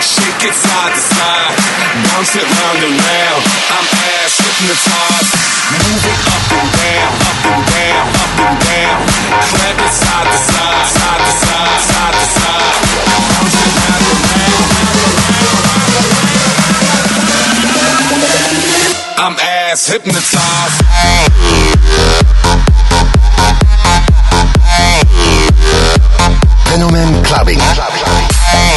Shake it side to side, bounce it round and round. I'm ass hypnotized. Move it up and down, up and down, up and down. Clap it side to side, side to side, side to side. Bounce it round and round, round and round. I'm ass hypnotized. Fenomen Clubbing. Clubbing.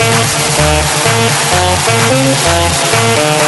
Thank you.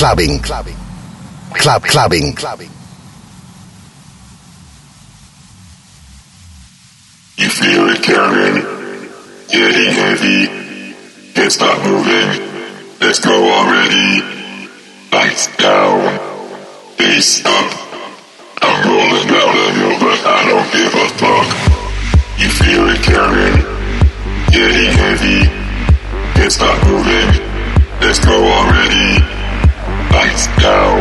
Clubbing. Clubbing. Club clubbing. Clubbing. You feel it coming, getting heavy. Can't stop moving. Let's go already. Lights down, face up. I'm rolling down the hill, but I don't give a fuck. You feel it coming, getting heavy. Can't stop moving. Let's go already. Lights down,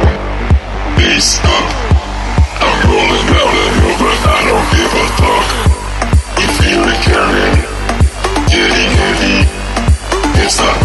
face up. I'm rolling down the hill, but I don't give a fuck. You feel it coming, getting heavy. Can't stop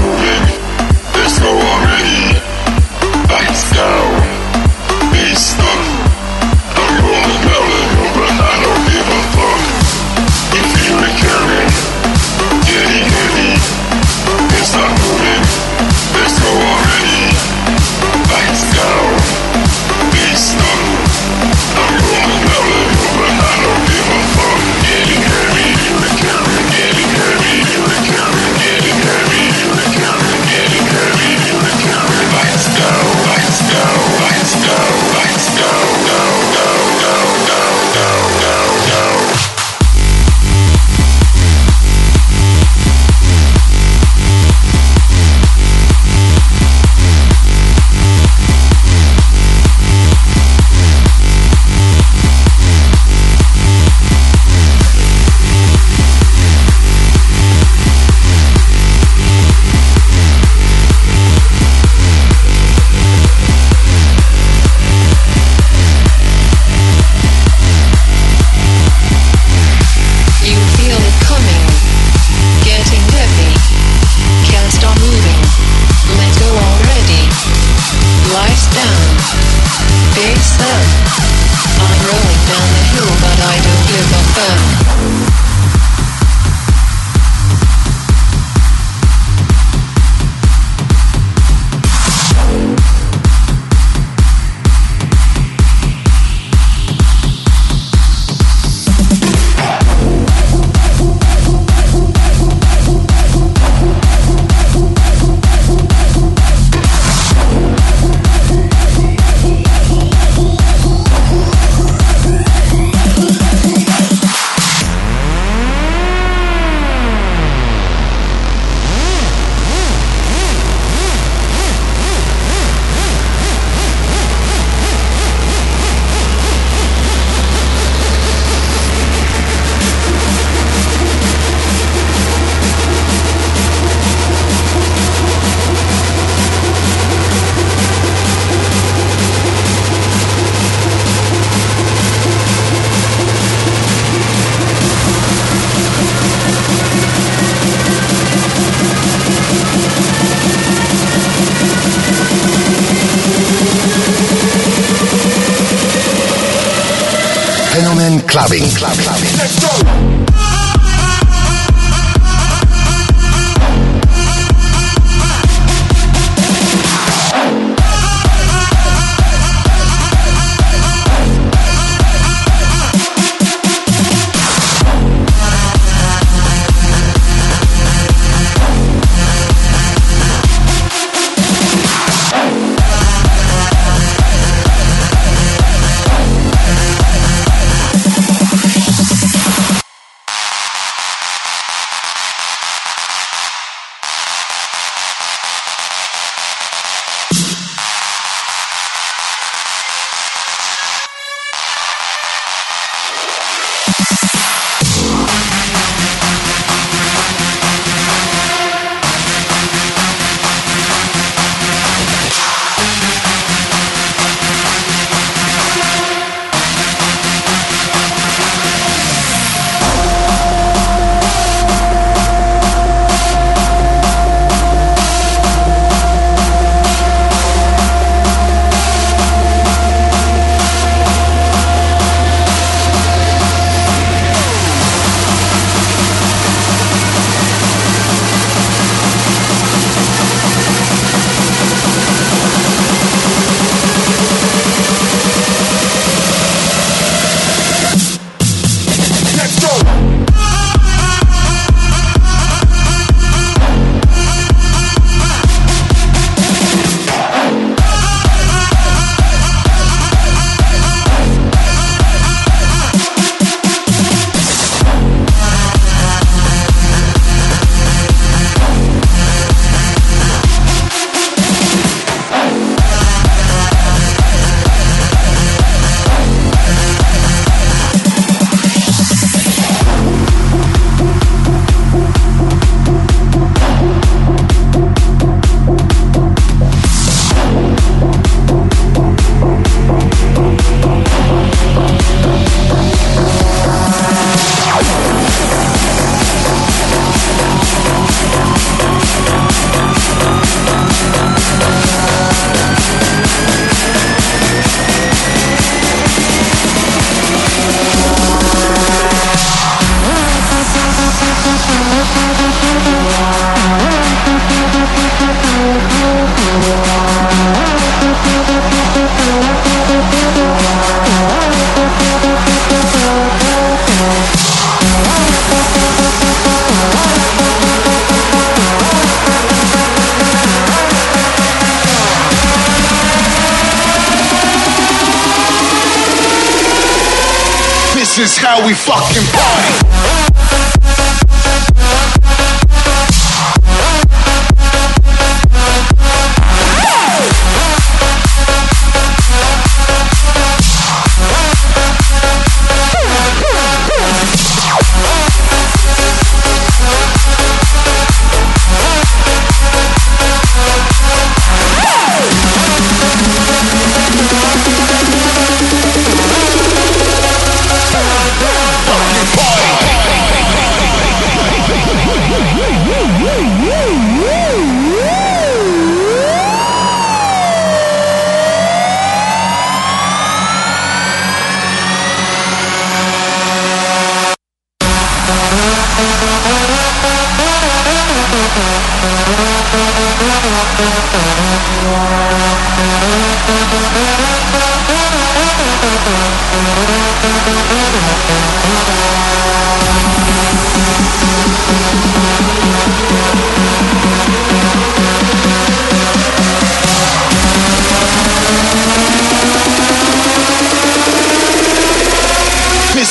is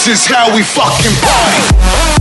This is how we fucking party.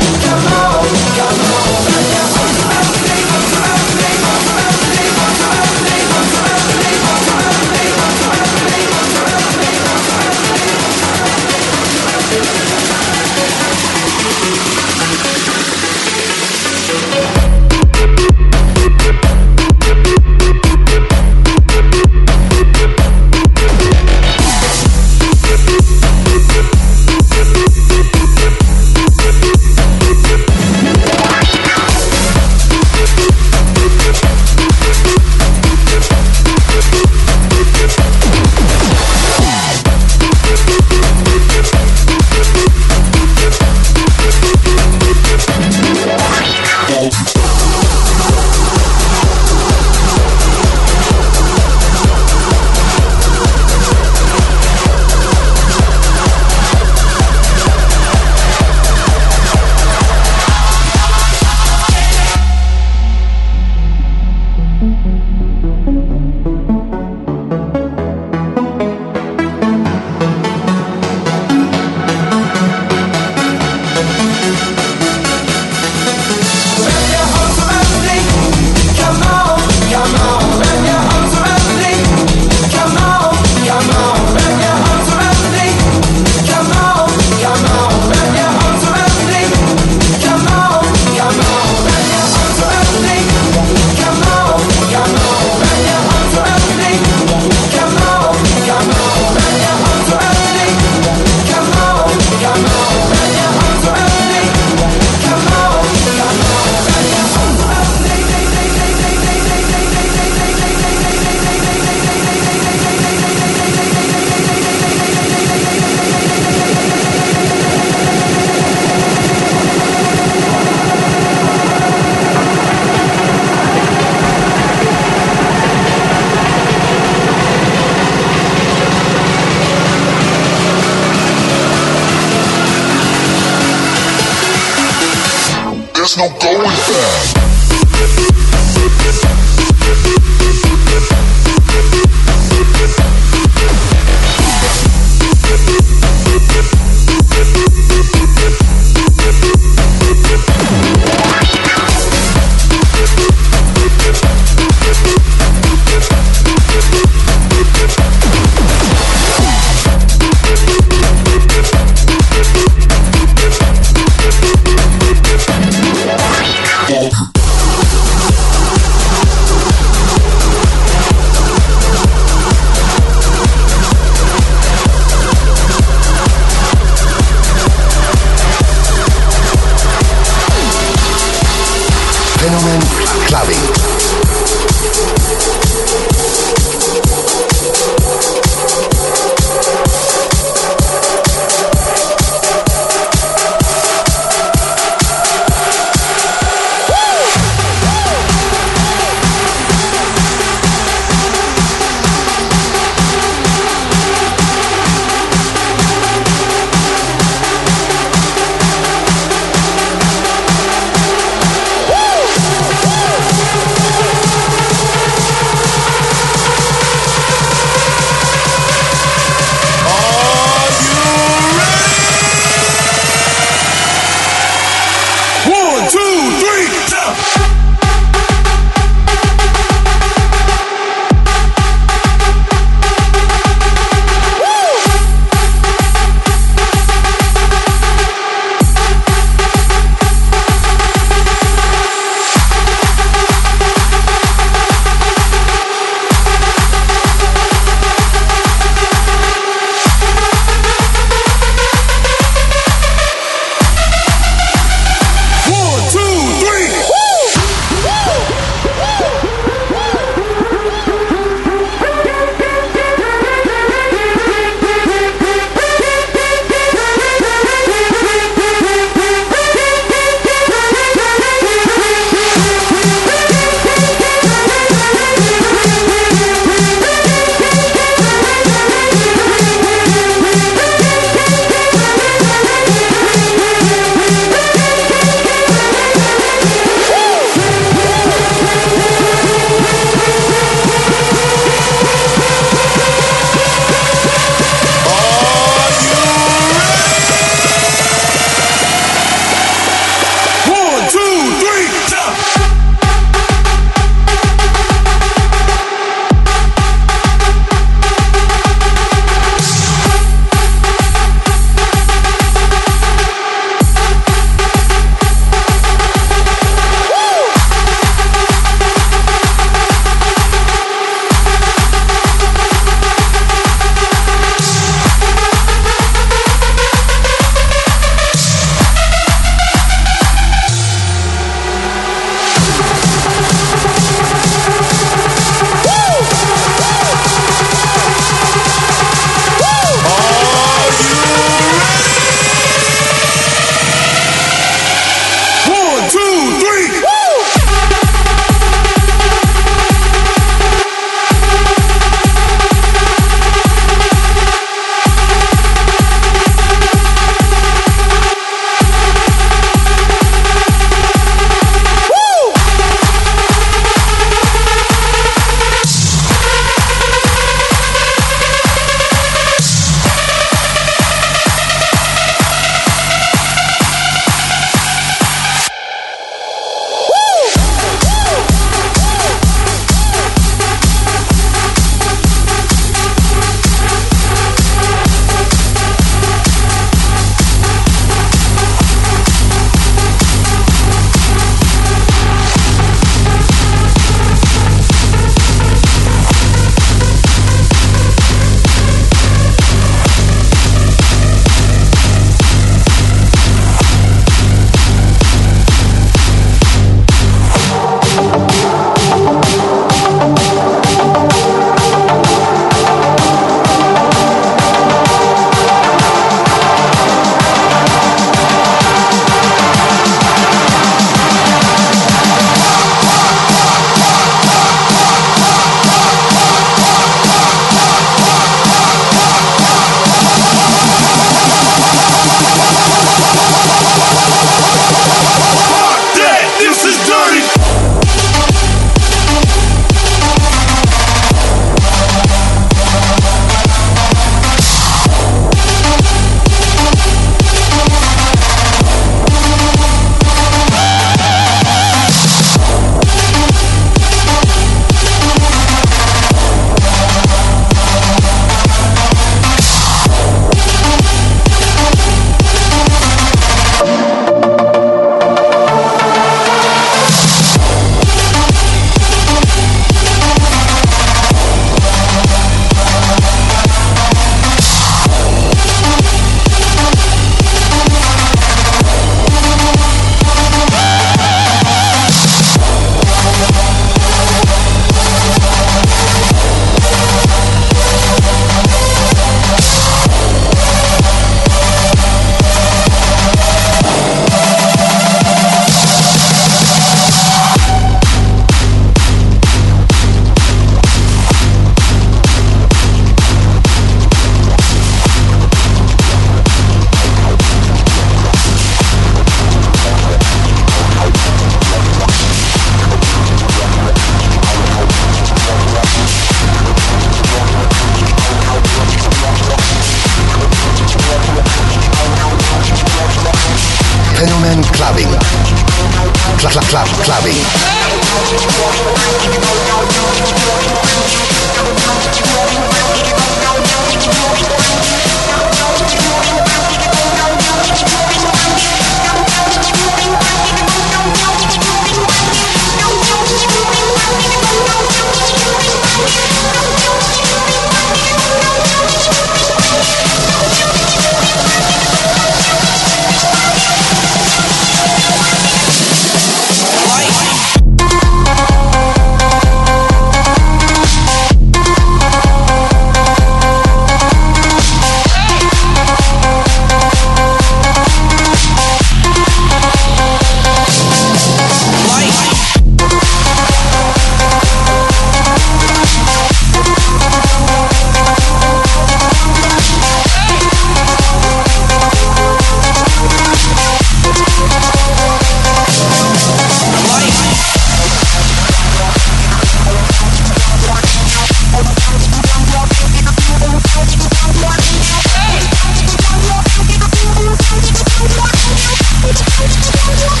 Let's go.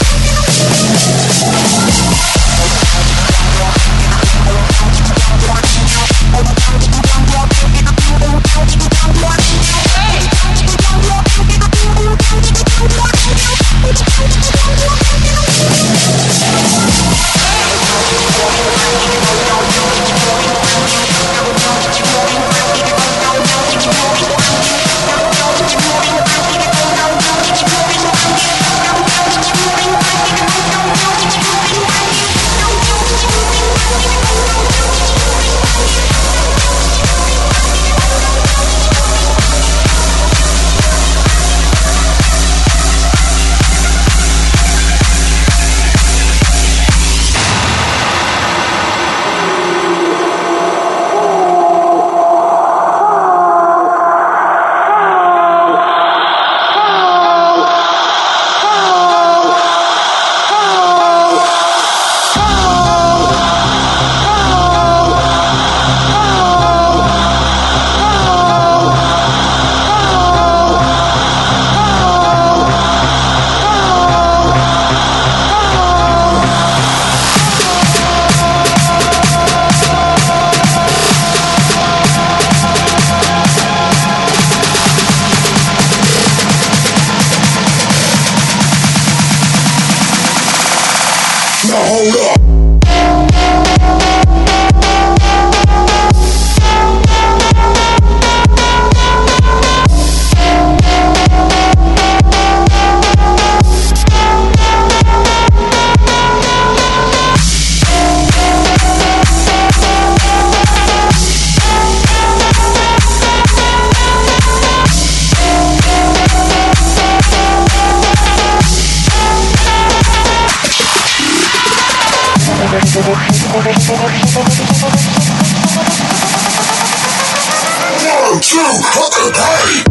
Hey!